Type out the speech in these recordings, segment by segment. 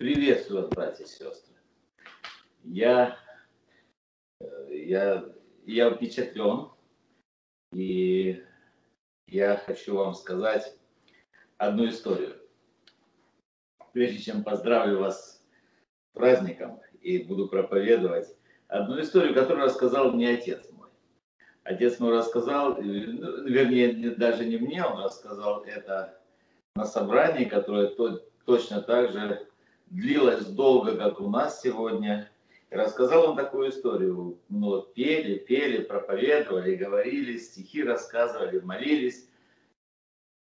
Приветствую вас, братья и сестры. Я, я, я впечатлен, и я хочу вам сказать одну историю. Прежде чем поздравлю вас с праздником и буду проповедовать, одну историю, которую рассказал мне отец мой. Отец мой рассказал, вернее, даже не мне, он рассказал это на собрании, которое точно так же длилось долго, как у нас сегодня. И рассказал он такую историю. Ну, пели, пели, проповедовали, говорили, стихи рассказывали, молились.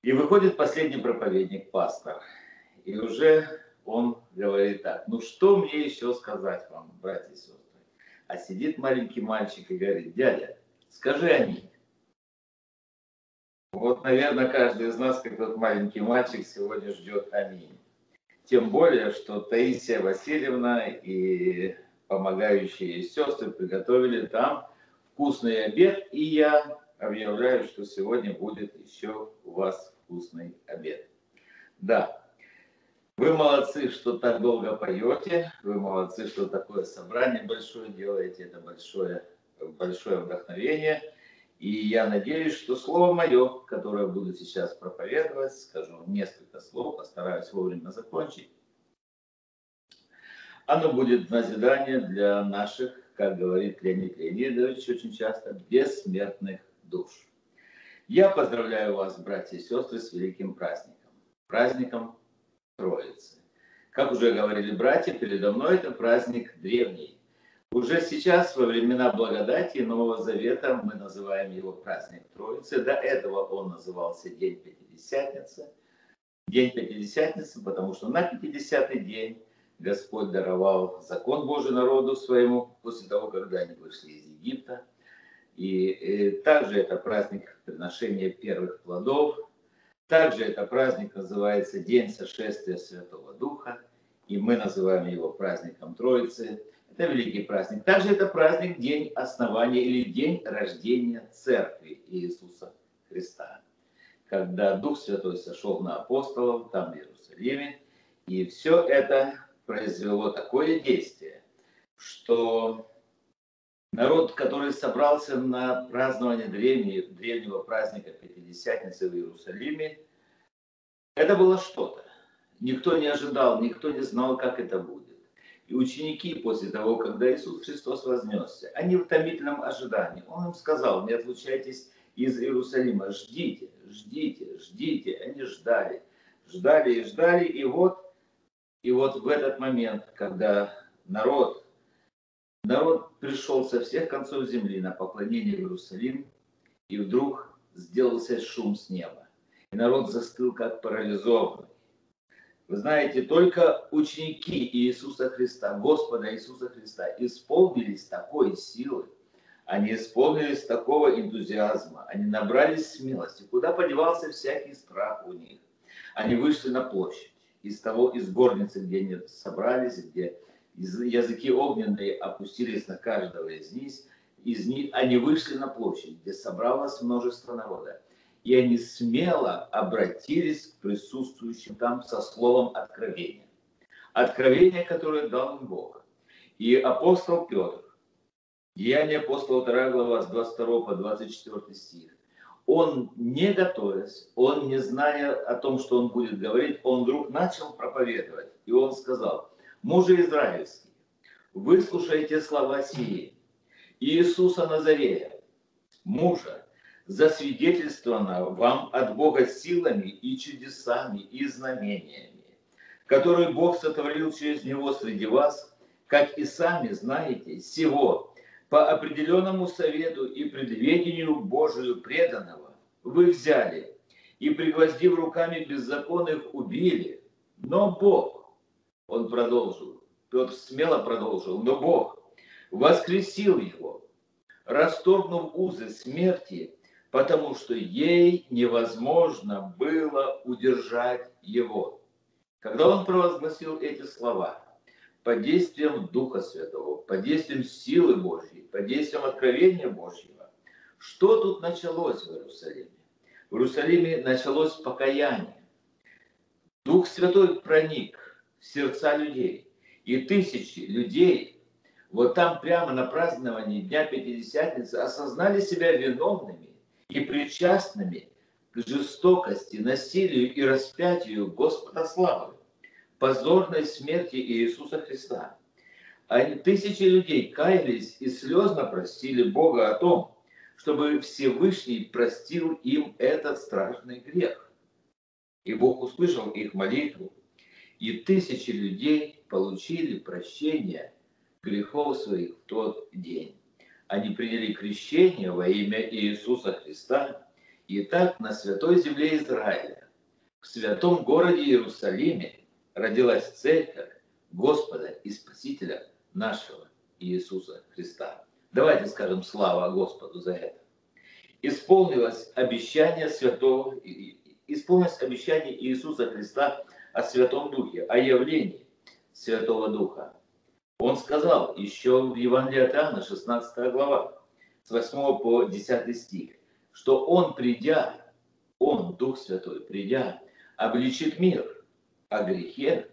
И выходит последний проповедник, пастор. И уже он говорит так, ну что мне еще сказать вам, братья и сестры? А сидит маленький мальчик и говорит, дядя, скажи аминь. Вот, наверное, каждый из нас, как тот маленький мальчик, сегодня ждет аминь. Тем более, что Таисия Васильевна и помогающие сестры приготовили там вкусный обед, и я объявляю, что сегодня будет еще у вас вкусный обед. Да, вы молодцы, что так долго поете, вы молодцы, что такое собрание большое делаете, это большое, большое вдохновение. И я надеюсь, что слово мое, которое буду сейчас проповедовать, скажу несколько слов, постараюсь вовремя закончить. Оно будет назидание для наших, как говорит Леонид Леонидович очень часто, бессмертных душ. Я поздравляю вас, братья и сестры, с великим праздником. Праздником Троицы. Как уже говорили братья, передо мной это праздник древний. Уже сейчас, во времена благодати Нового Завета, мы называем его праздник Троицы. До этого он назывался День Пятидесятницы. День Пятидесятницы, потому что на Пятидесятый день Господь даровал закон Божий народу своему после того, когда они вышли из Египта. И, и также это праздник приношения первых плодов, также это праздник называется День сошествия Святого Духа, и мы называем его праздником Троицы. Это великий праздник. Также это праздник День основания или День рождения Церкви Иисуса Христа. Когда Дух Святой сошел на апостолов там в Иерусалиме, и все это произвело такое действие, что народ, который собрался на празднование древнего, древнего праздника Пятидесятницы в Иерусалиме, это было что-то. Никто не ожидал, никто не знал, как это будет. И ученики после того, когда Иисус Христос вознесся, они в томительном ожидании. Он им сказал, не отлучайтесь из Иерусалима, ждите, ждите, ждите. Они ждали, ждали и ждали. И вот, и вот в этот момент, когда народ, народ пришел со всех концов земли на поклонение в Иерусалим, и вдруг сделался шум с неба и народ застыл как парализованный. Вы знаете, только ученики Иисуса Христа, Господа Иисуса Христа, исполнились такой силы, они исполнились такого энтузиазма, они набрались смелости. Куда подевался всякий страх у них? Они вышли на площадь из того, из горницы, где они собрались, где языки огненные опустились на каждого из них, из них они вышли на площадь, где собралось множество народа и они смело обратились к присутствующим там со словом откровения. Откровение, которое дал им Бог. И апостол Петр, Деяние апостола 2 глава с 22 по 24 стих, он не готовясь, он не зная о том, что он будет говорить, он вдруг начал проповедовать. И он сказал, мужи израильские, выслушайте слова сии. Иисуса Назарея, мужа, засвидетельствовано вам от Бога силами и чудесами и знамениями, которые Бог сотворил через Него среди вас, как и сами знаете, всего по определенному совету и предведению Божию преданного вы взяли и, пригвоздив руками беззаконных, убили. Но Бог, он продолжил, Петр смело продолжил, но Бог воскресил его, расторгнув узы смерти потому что ей невозможно было удержать его. Когда он провозгласил эти слова, под действием Духа Святого, под действием силы Божьей, под действием откровения Божьего, что тут началось в Иерусалиме? В Иерусалиме началось покаяние. Дух Святой проник в сердца людей. И тысячи людей вот там прямо на праздновании Дня Пятидесятницы осознали себя виновными и причастными к жестокости, насилию и распятию Господа славы, позорной смерти Иисуса Христа. Они, тысячи людей каялись и слезно просили Бога о том, чтобы Всевышний простил им этот страшный грех. И Бог услышал их молитву, и тысячи людей получили прощение грехов своих в тот день. Они приняли крещение во имя Иисуса Христа, и так на святой земле Израиля, в святом городе Иерусалиме, родилась церковь Господа и Спасителя нашего Иисуса Христа. Давайте скажем слава Господу за это. Исполнилось обещание святого, исполнилось обещание Иисуса Христа о Святом Духе, о явлении Святого Духа. Он сказал еще в Евангелии от Иоанна, 16 глава, с 8 по 10 стих, что Он, придя, Он, Дух Святой, придя, обличит мир о грехе,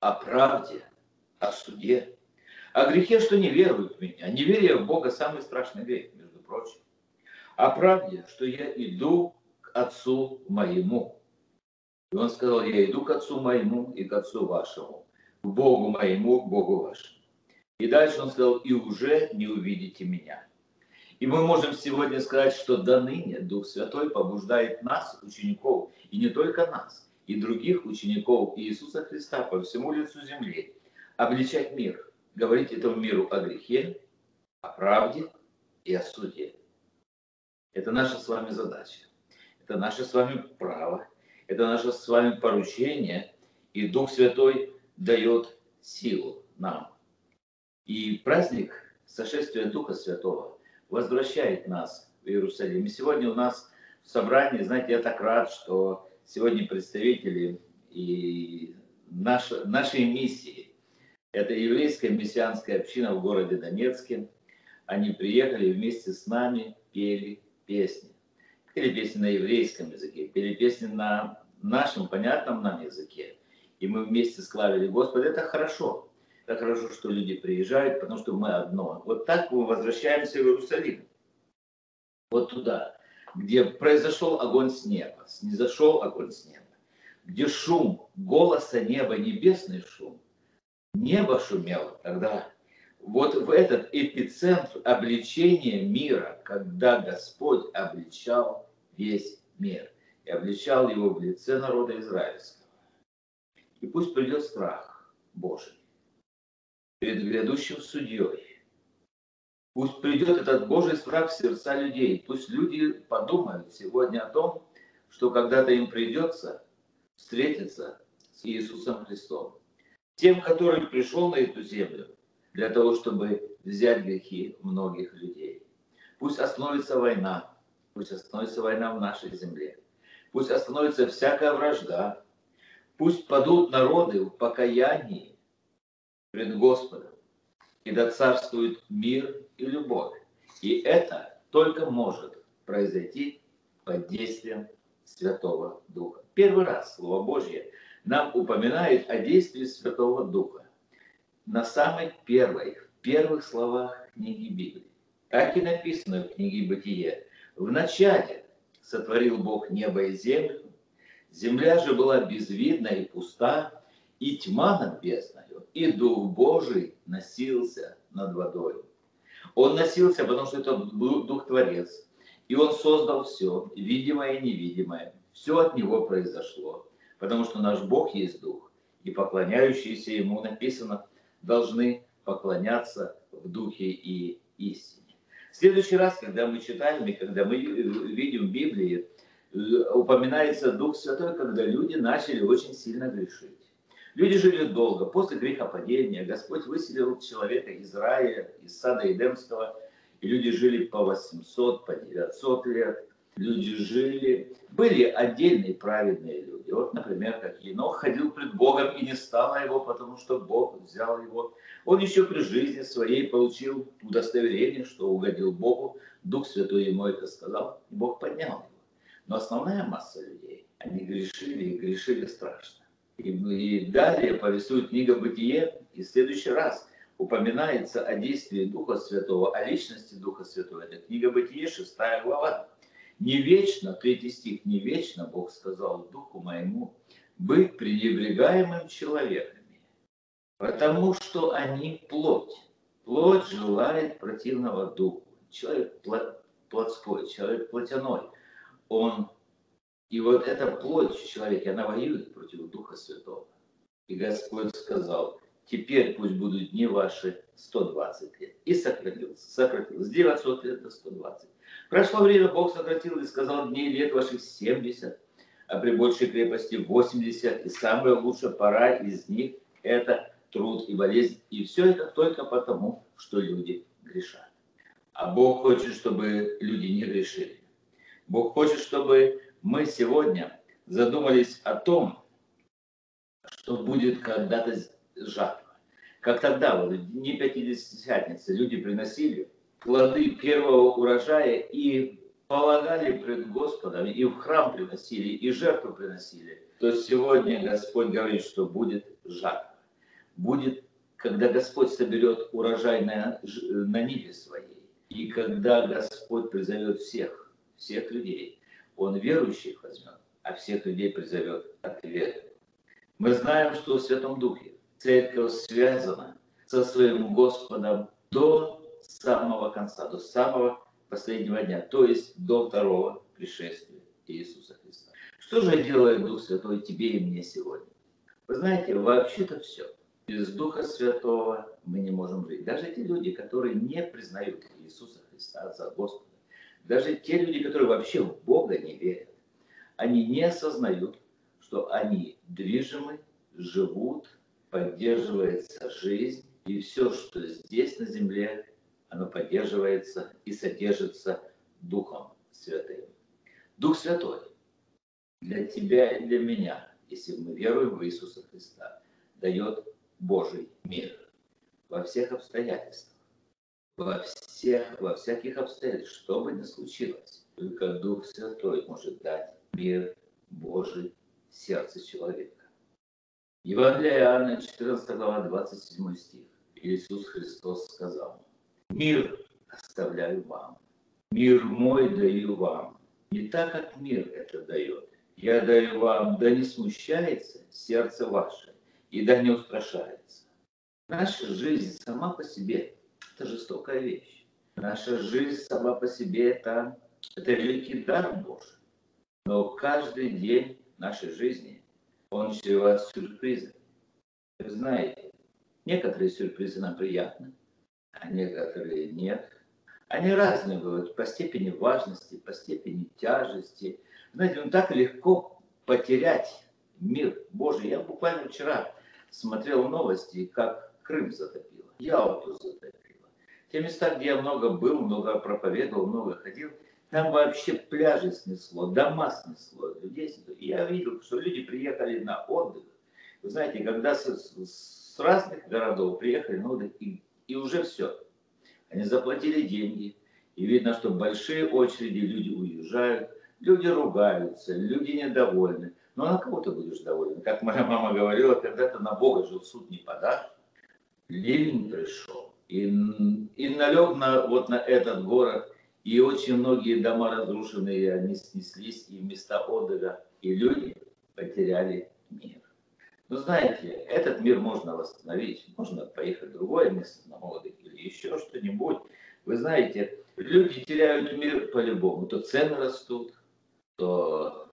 о правде, о суде о грехе, что не веруют в меня. Неверие в Бога – самый страшный грех, между прочим. О правде, что я иду к Отцу моему. И он сказал, я иду к Отцу моему и к Отцу вашему, Богу моему, Богу вашему. И дальше он сказал, и уже не увидите меня. И мы можем сегодня сказать, что до ныне Дух Святой побуждает нас, учеников, и не только нас, и других учеников Иисуса Христа по всему лицу земли, обличать мир – говорить этому миру о грехе, о правде и о суде. Это наша с вами задача. Это наше с вами право. Это наше с вами поручение. И Дух Святой дает силу нам. И праздник сошествия Духа Святого возвращает нас в Иерусалим. И сегодня у нас в собрании, знаете, я так рад, что сегодня представители и наши, нашей миссии, это еврейская мессианская община в городе Донецке. Они приехали вместе с нами, пели песни. Пели песни на еврейском языке, пели песни на нашем понятном нам языке. И мы вместе склавили Господа. Это хорошо. Это хорошо, что люди приезжают, потому что мы одно. Вот так мы возвращаемся в Иерусалим. Вот туда, где произошел огонь с неба, снизошел огонь с неба, где шум голоса неба, небесный шум – небо шумело тогда. Вот в этот эпицентр обличения мира, когда Господь обличал весь мир и обличал его в лице народа израильского. И пусть придет страх Божий перед грядущим судьей. Пусть придет этот Божий страх в сердца людей. Пусть люди подумают сегодня о том, что когда-то им придется встретиться с Иисусом Христом тем, который пришел на эту землю для того, чтобы взять грехи многих людей. Пусть остановится война, пусть остановится война в нашей земле, пусть остановится всякая вражда, пусть падут народы в покаянии пред Господом, и да царствует мир и любовь. И это только может произойти под действием Святого Духа. Первый раз Слово Божье – нам упоминает о действии Святого Духа на самой первой, в первых словах книги Библии. Как и написано в книге Бытие, в начале сотворил Бог небо и землю, земля же была безвидна и пуста, и тьма над бездною, и Дух Божий носился над водой. Он носился, потому что это Дух Творец, и Он создал все, видимое и невидимое. Все от Него произошло потому что наш Бог есть Дух, и поклоняющиеся Ему, написано, должны поклоняться в Духе и истине. В следующий раз, когда мы читаем и когда мы видим в Библии, э, упоминается Дух Святой, когда люди начали очень сильно грешить. Люди жили долго. После грехопадения Господь выселил человека из рая, из сада Эдемского, и люди жили по 800, по 900 лет люди жили. Были отдельные праведные люди. Вот, например, как Енох ходил пред Богом и не стало его, потому что Бог взял его. Он еще при жизни своей получил удостоверение, что угодил Богу. Дух Святой ему это сказал, и Бог поднял его. Но основная масса людей, они грешили и грешили страшно. И, и далее повествует книга «Бытие», и в следующий раз упоминается о действии Духа Святого, о личности Духа Святого. Это книга «Бытие», 6 глава. Не вечно, третий стих, не вечно Бог сказал Духу моему быть пренебрегаемым человеками, потому что они плоть. Плоть желает противного духу. Человек плотской, человек плотяной. Он и вот эта плоть в она воюет против Духа Святого. И Господь сказал, теперь пусть будут дни ваши 120 лет. И сократился, сократился. С 900 лет до 120. Прошло время, Бог сократил и сказал, дней лет ваших 70, а при большей крепости 80. И самая лучшая пора из них – это труд и болезнь. И все это только потому, что люди грешат. А Бог хочет, чтобы люди не грешили. Бог хочет, чтобы мы сегодня задумались о том, что будет когда-то жатва. Как тогда, вот, в дни Пятидесятницы, люди приносили плоды первого урожая и полагали пред Господом, и в храм приносили, и жертву приносили. То сегодня Господь говорит, что будет жатва. Будет, когда Господь соберет урожай на, на ниве своей. И когда Господь призовет всех, всех людей, он верующих возьмет, а всех людей призовет от веры. Мы знаем, что в Святом Духе церковь связана со своим Господом до самого конца, до самого последнего дня, то есть до второго пришествия Иисуса Христа. Что же делает Дух Святой тебе и мне сегодня? Вы знаете, вообще-то все. Без Духа Святого мы не можем жить. Даже те люди, которые не признают Иисуса Христа за Господа, даже те люди, которые вообще в Бога не верят, они не осознают, что они движимы, живут, поддерживается жизнь, и все, что здесь на земле, оно поддерживается и содержится Духом Святым. Дух Святой для тебя и для меня, если мы веруем в Иисуса Христа, дает Божий мир во всех обстоятельствах во всех, во всяких обстоятельствах, что бы ни случилось. Только Дух Святой может дать мир Божий в сердце человека. Евангелие Иоанна, 14 глава, 27 стих. Иисус Христос сказал, «Мир оставляю вам, мир мой даю вам, не так, как мир это дает. Я даю вам, да не смущается сердце ваше, и да не устрашается». Наша жизнь сама по себе это жестокая вещь. Наша жизнь сама по себе это, это великий дар Божий. Но каждый день нашей жизни он чреват сюрпризами. Вы знаете, некоторые сюрпризы нам приятны, а некоторые нет. Они разные бывают по степени важности, по степени тяжести. Знаете, ну так легко потерять мир Божий. Я буквально вчера смотрел новости, как Крым затопило, Ялту затопило. Те места, где я много был, много проповедовал, много ходил, там вообще пляжи снесло, дома снесло, людей снесло. И я видел, что люди приехали на отдых. Вы знаете, когда с, с разных городов приехали на отдых, и, и уже все. Они заплатили деньги, и видно, что большие очереди, люди уезжают, люди ругаются, люди недовольны. Но на кого ты будешь доволен? Как моя мама говорила, когда ты на Бога жил, суд не подашь. Ливень пришел и, и налег на, вот на этот город, и очень многие дома разрушенные, они снеслись, и места отдыха, и люди потеряли мир. Но знаете, этот мир можно восстановить, можно поехать в другое место на отдых или еще что-нибудь. Вы знаете, люди теряют мир по-любому. То цены растут, то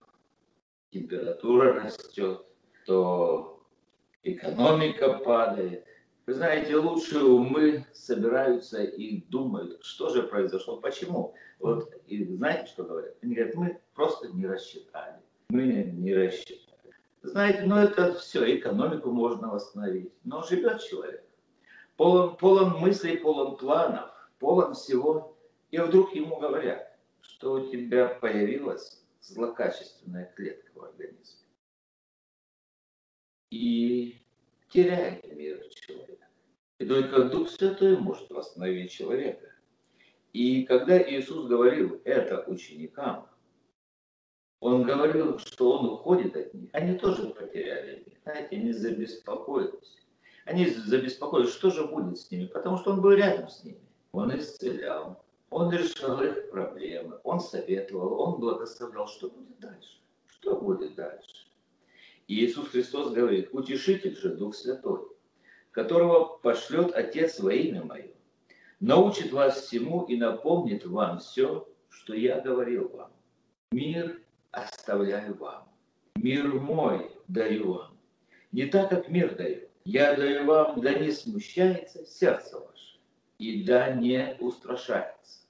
температура растет, то экономика падает. Вы знаете, лучшие умы собираются и думают, что же произошло, почему. Вот, и знаете, что говорят? Они говорят, мы просто не рассчитали. Мы не рассчитали. Знаете, ну это все, экономику можно восстановить. Но живет человек. Полон, полон мыслей, полон планов, полон всего. И вдруг ему говорят, что у тебя появилась злокачественная клетка в организме. И теряет мир человек. И только Дух Святой может восстановить человека. И когда Иисус говорил это ученикам, Он говорил, что он уходит от них. Они тоже потеряли. Знаете, они забеспокоились. Они забеспокоились, что же будет с ними, потому что он был рядом с ними. Он исцелял, он решал их проблемы, он советовал, он благословлял. Что будет дальше? Что будет дальше? И Иисус Христос говорит, утешитель же Дух Святой, которого пошлет Отец во имя Мое, научит вас всему и напомнит вам все, что я говорил вам. Мир оставляю вам, мир мой даю вам. Не так, как мир даю. Я даю вам, да не смущается сердце ваше, и да не устрашается.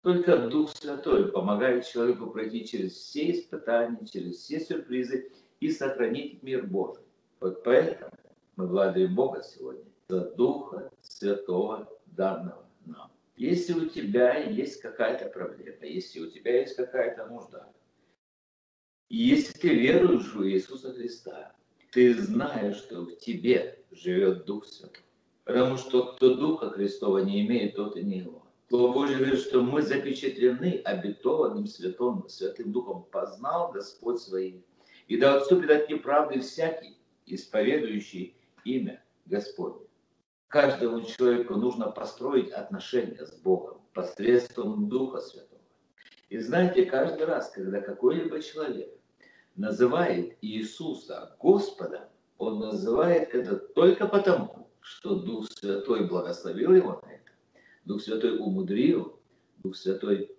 Только Дух Святой помогает человеку пройти через все испытания, через все сюрпризы и сохранить мир Божий. Вот поэтому мы благодарим Бога сегодня за Духа Святого данного нам. Если у тебя есть какая-то проблема, если у тебя есть какая-то нужда, если ты веруешь в Иисуса Христа, ты знаешь, что в тебе живет Дух Святой. Потому что кто Духа Христова не имеет, тот и не его. Слово Божье говорит, что мы запечатлены обетованным Святым, Святым Духом. Познал Господь своим. И да отступит от неправды всякий, исповедующий имя Господне. Каждому человеку нужно построить отношения с Богом посредством Духа Святого. И знаете, каждый раз, когда какой-либо человек называет Иисуса Господом, он называет это только потому, что Дух Святой благословил его на это. Дух Святой умудрил, Дух Святой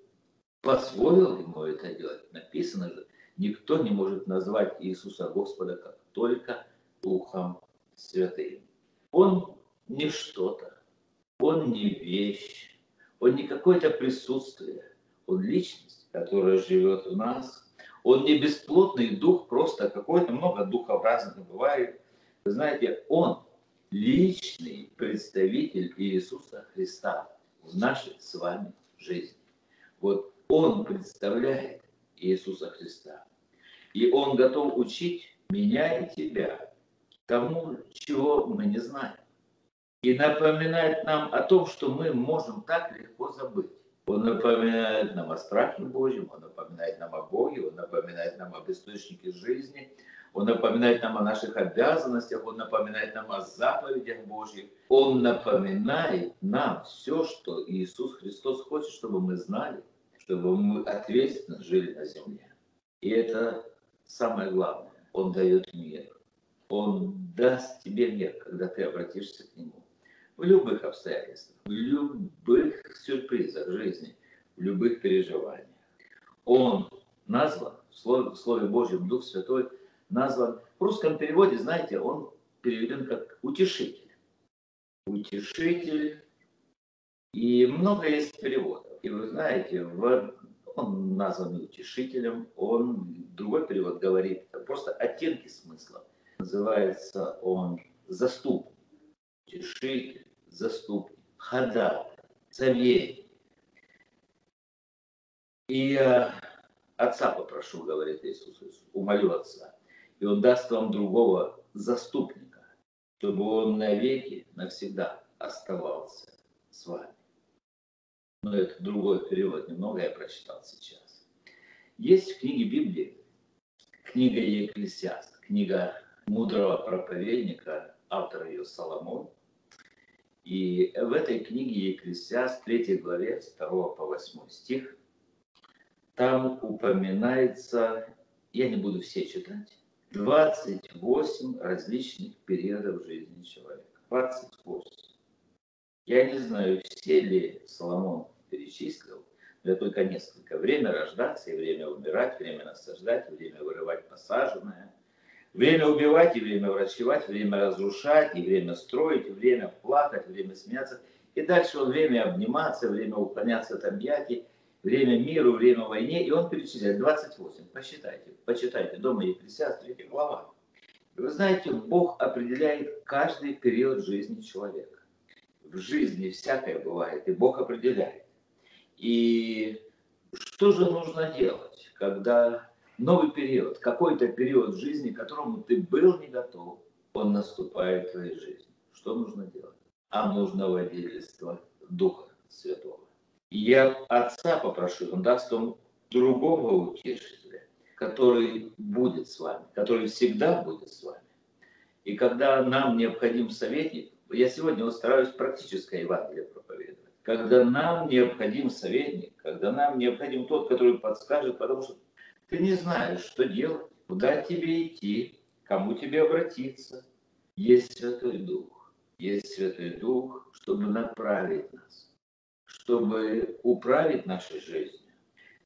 позволил ему это делать. Написано же, никто не может назвать Иисуса Господа как только Духом Святым. Он не что-то, он не вещь, он не какое-то присутствие, он личность, которая живет в нас. Он не бесплотный дух, просто какой-то, много духов разных бывает. Вы знаете, он личный представитель Иисуса Христа в нашей с вами жизни. Вот он представляет Иисуса Христа. И он готов учить меня и тебя тому, чего мы не знаем и напоминает нам о том, что мы можем так легко забыть. Он напоминает нам о страхе Божьем, он напоминает нам о Боге, он напоминает нам об источнике жизни, он напоминает нам о наших обязанностях, он напоминает нам о заповедях Божьих. Он напоминает нам все, что Иисус Христос хочет, чтобы мы знали, чтобы мы ответственно жили на земле. И это самое главное. Он дает мир. Он даст тебе мир, когда ты обратишься к Нему в любых обстоятельствах, в любых сюрпризах жизни, в любых переживаниях. Он назван, в Слове, в Слове Божьем Дух Святой назван, в русском переводе, знаете, он переведен как утешитель. Утешитель. И много есть переводов. И вы знаете, в, он назван утешителем, он, другой перевод говорит, просто оттенки смысла. Называется он заступник, утешитель, заступник, ходатай, советник. И э, Отца попрошу, говорит Иисус, умолю Отца, и Он даст вам другого заступника, чтобы Он навеки, навсегда оставался с вами. Но это другой перевод, немного я прочитал сейчас. Есть в книге Библии книга Екклесиаст, книга мудрого проповедника, автора ее Соломон, и в этой книге Екклесиаст, 3 главе, 2 по 8 стих, там упоминается, я не буду все читать, 28 различных периодов жизни человека. 28. Я не знаю, все ли Соломон перечислил, я только несколько. Время рождаться и время умирать, время насаждать, время вырывать посаженное, Время убивать и время врачевать, время разрушать и время строить, время плакать, время смеяться. И дальше он время обниматься, время уклоняться от объятий, время миру, время войне. И он перечисляет 28. Посчитайте, почитайте. Дома Екклесиаст, 3 глава. И вы знаете, Бог определяет каждый период жизни человека. В жизни всякое бывает, и Бог определяет. И что же нужно делать, когда новый период, какой-то период в жизни, к которому ты был не готов, он наступает в твоей жизни. Что нужно делать? А нужно водительство Духа Святого. Я Отца попрошу, Он даст вам другого утешителя, который будет с вами, который всегда будет с вами. И когда нам необходим советник, я сегодня вот стараюсь практическое Евангелие проповедовать, когда нам необходим советник, когда нам необходим тот, который подскажет, потому что ты не знаешь, что делать, куда тебе идти, кому тебе обратиться. Есть Святой Дух, есть Святой Дух, чтобы направить нас, чтобы управить нашей жизнью.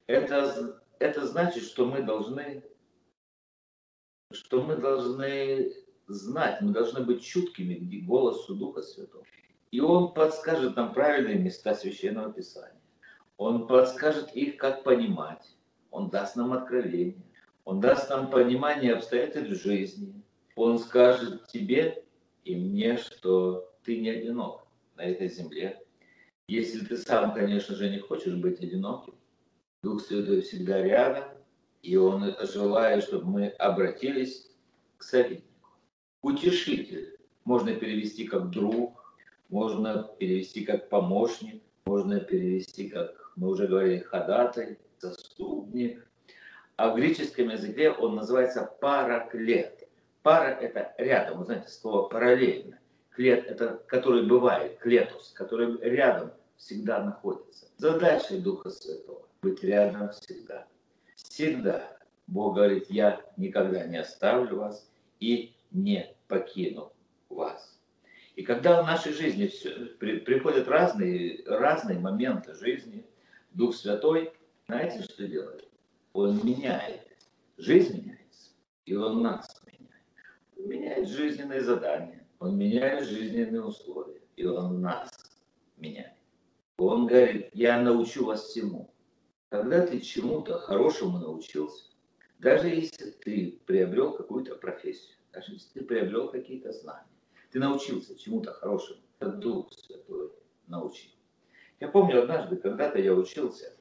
Это, это значит, что мы должны, что мы должны знать, мы должны быть чуткими к голосу Духа Святого. И Он подскажет нам правильные места Священного Писания. Он подскажет их, как понимать. Он даст нам откровение. Он даст нам понимание обстоятельств жизни. Он скажет тебе и мне, что ты не одинок на этой земле. Если ты сам, конечно же, не хочешь быть одиноким, Дух Святой всегда рядом, и Он желает, чтобы мы обратились к советнику. Утешитель можно перевести как друг, можно перевести как помощник, можно перевести как, мы уже говорили, ходатай, заступник. А в греческом языке он называется параклет. Пара – это рядом, вы знаете, слово параллельно. Клет – это который бывает, клетус, который рядом всегда находится. Задача Духа Святого – быть рядом всегда. Всегда. Бог говорит, я никогда не оставлю вас и не покину вас. И когда в нашей жизни все, при, приходят разные, разные моменты жизни, Дух Святой, знаете, что делает? Он меняет. Жизнь меняется, и Он нас меняет. Он меняет жизненные задания, Он меняет жизненные условия, и Он нас меняет. Он говорит, я научу вас всему. Когда ты чему-то хорошему научился, даже если ты приобрел какую-то профессию, даже если ты приобрел какие-то знания, ты научился чему-то хорошему, Дух Святой научил. Я помню однажды, когда-то я учился,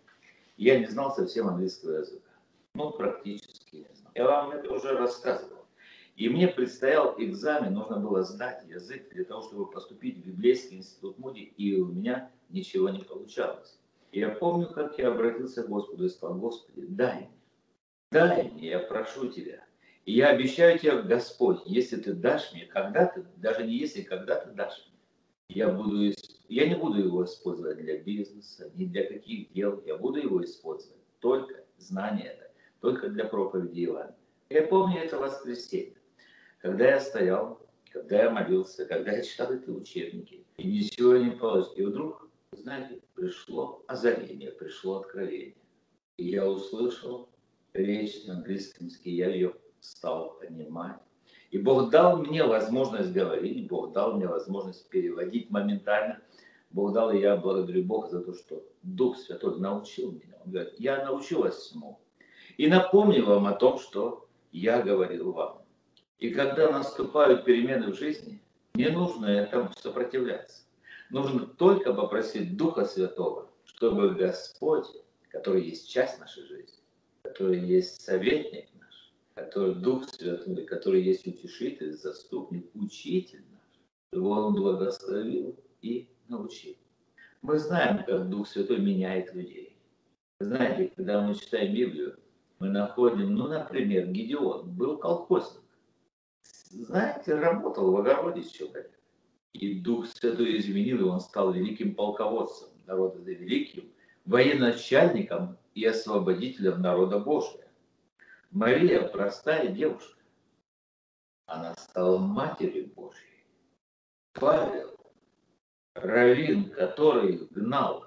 я не знал совсем английского языка. Ну, практически не знал. Я вам это уже рассказывал. И мне предстоял экзамен, нужно было сдать язык для того, чтобы поступить в Библейский институт Муди, и у меня ничего не получалось. И я помню, как я обратился к Господу и сказал, Господи, дай мне, дай мне, я прошу Тебя. И я обещаю тебе, Господь, если ты дашь мне, когда ты, даже не если, когда ты дашь я, буду, я не буду его использовать для бизнеса, ни для каких дел, я буду его использовать только знание это, только для проповеди Евангелия. Я помню это воскресенье, когда я стоял, когда я молился, когда я читал эти учебники, и ничего не получилось. И вдруг, знаете, пришло озарение, пришло откровение. И я услышал речь на английском языке, я ее стал понимать. И Бог дал мне возможность говорить, Бог дал мне возможность переводить моментально. Бог дал, и я благодарю Бога за то, что Дух Святой научил меня. Он говорит, я научу вас всему. И напомню вам о том, что я говорил вам. И когда наступают перемены в жизни, не нужно этому сопротивляться. Нужно только попросить Духа Святого, чтобы Господь, который есть часть нашей жизни, который есть советник, который Дух Святой, который есть утешитель, заступник, учитель наш, его Он благословил и научил. Мы знаем, как Дух Святой меняет людей. Знаете, когда мы читаем Библию, мы находим, ну, например, Гедеон был колхозник. Знаете, работал в огороде человек. И Дух Святой изменил, и он стал великим полководцем народа великим, военачальником и освободителем народа Божия. Мария простая девушка. Она стала матерью Божьей. Павел, раввин, который гнал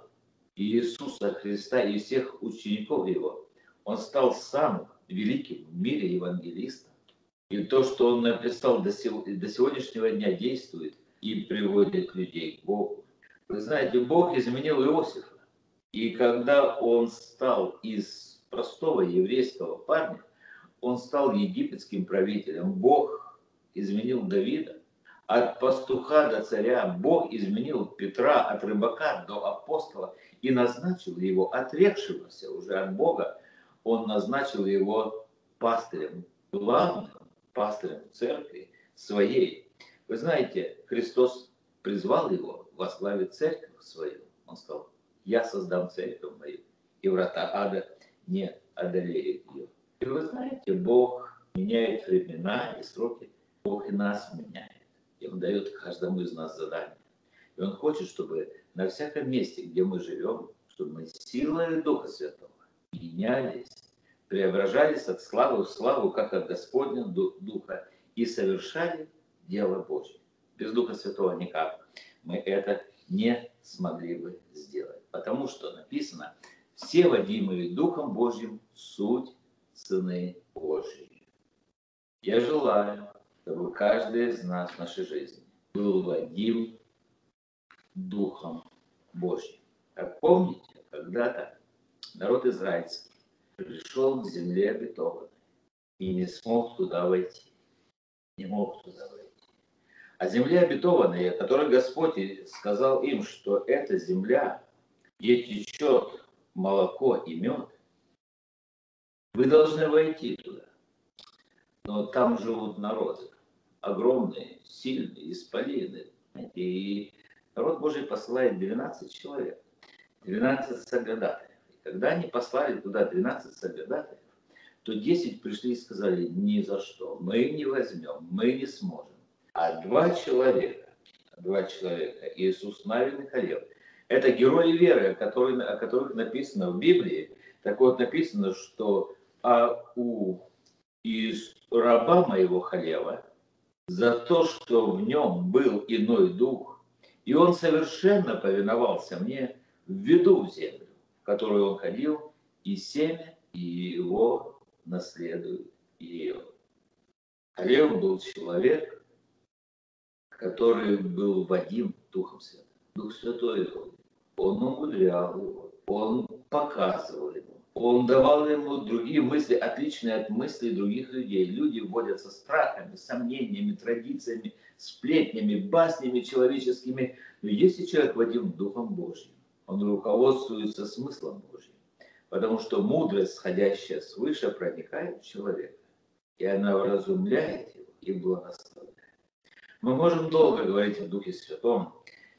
Иисуса Христа и всех учеников его, он стал самым великим в мире евангелистом. И то, что он написал до сегодняшнего дня, действует и приводит людей к Богу. Вы знаете, Бог изменил Иосифа. И когда он стал из простого еврейского парня, он стал египетским правителем. Бог изменил Давида. От пастуха до царя Бог изменил Петра от рыбака до апостола и назначил его, отрекшегося уже от Бога, он назначил его пастырем, главным пастырем церкви своей. Вы знаете, Христос призвал его возглавить церковь свою. Он сказал, я создам церковь мою, и врата ада не одолеют ее. И вы знаете, Бог меняет времена и сроки, Бог и нас меняет. И Он дает каждому из нас задание. И Он хочет, чтобы на всяком месте, где мы живем, чтобы мы силой Духа Святого менялись, преображались от славы в славу, как от Господня Духа, и совершали дело Божье. Без Духа Святого никак мы это не смогли бы сделать. Потому что написано, все водимые Духом Божьим суть сыны Божьи. Я желаю, чтобы каждый из нас в нашей жизни был водим Духом Божьим. Как помните, когда-то народ израильский пришел к земле обетованной и не смог туда войти. Не мог туда войти. А земля обетованная, которой Господь сказал им, что эта земля, где течет молоко и мед, вы должны войти туда. Но там живут народы, огромные, сильные, исполины. И народ Божий посылает 12 человек, 12 соглядатаев. И когда они послали туда 12 соглядатаев, то 10 пришли и сказали, ни за что, мы не возьмем, мы не сможем. А два человека, два человека, Иисус Навин и Халев, это герои веры, которые, о которых написано в Библии. Так вот написано, что а у из раба моего Халева за то, что в нем был иной дух, и он совершенно повиновался мне, в землю, в которую он ходил, и семя, и его наследует ее. Халев был человек, который был водим Духом Святым. Дух Святой он умудрял его, он показывал ему, он давал ему другие мысли, отличные от мыслей других людей. Люди вводятся страхами, сомнениями, традициями, сплетнями, баснями человеческими. Но если человек водим Духом Божьим, он руководствуется смыслом Божьим. Потому что мудрость, сходящая свыше, проникает в человека. И она вразумляет его и благословляет. Мы можем долго говорить о Духе Святом,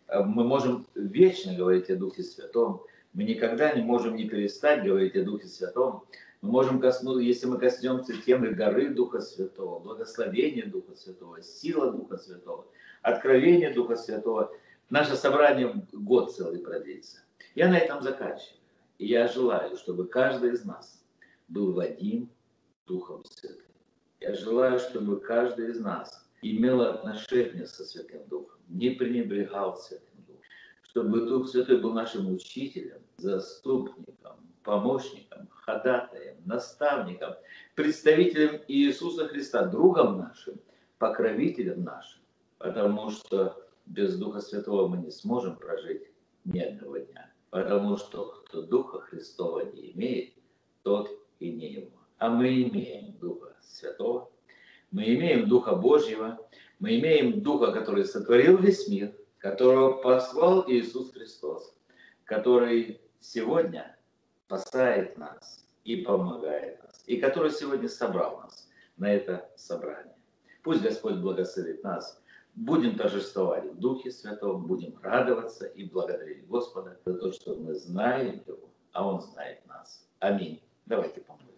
Э, мы можем вечно говорить о Духе Святом, мы никогда не можем не перестать говорить о Духе Святом. Мы можем коснуться, если мы коснемся темы горы Духа Святого, благословения Духа Святого, сила Духа Святого, откровение Духа Святого, наше собрание год целый продлится. Я на этом заканчиваю. И я желаю, чтобы каждый из нас был Вадим Духом Святым. Я желаю, чтобы каждый из нас имел отношение со Святым Духом не пренебрегал Святым Духом, чтобы Дух Святой был нашим учителем, заступником, помощником, ходатаем, наставником, представителем Иисуса Христа, другом нашим, покровителем нашим, потому что без Духа Святого мы не сможем прожить ни одного дня, потому что кто Духа Христова не имеет, тот и не его. А мы имеем Духа Святого, мы имеем Духа Божьего, мы имеем Духа, который сотворил весь мир, которого послал Иисус Христос, который сегодня спасает нас и помогает нас, и который сегодня собрал нас на это собрание. Пусть Господь благословит нас. Будем торжествовать в Духе Святом, будем радоваться и благодарить Господа за то, что мы знаем Его, а Он знает нас. Аминь. Давайте помолимся.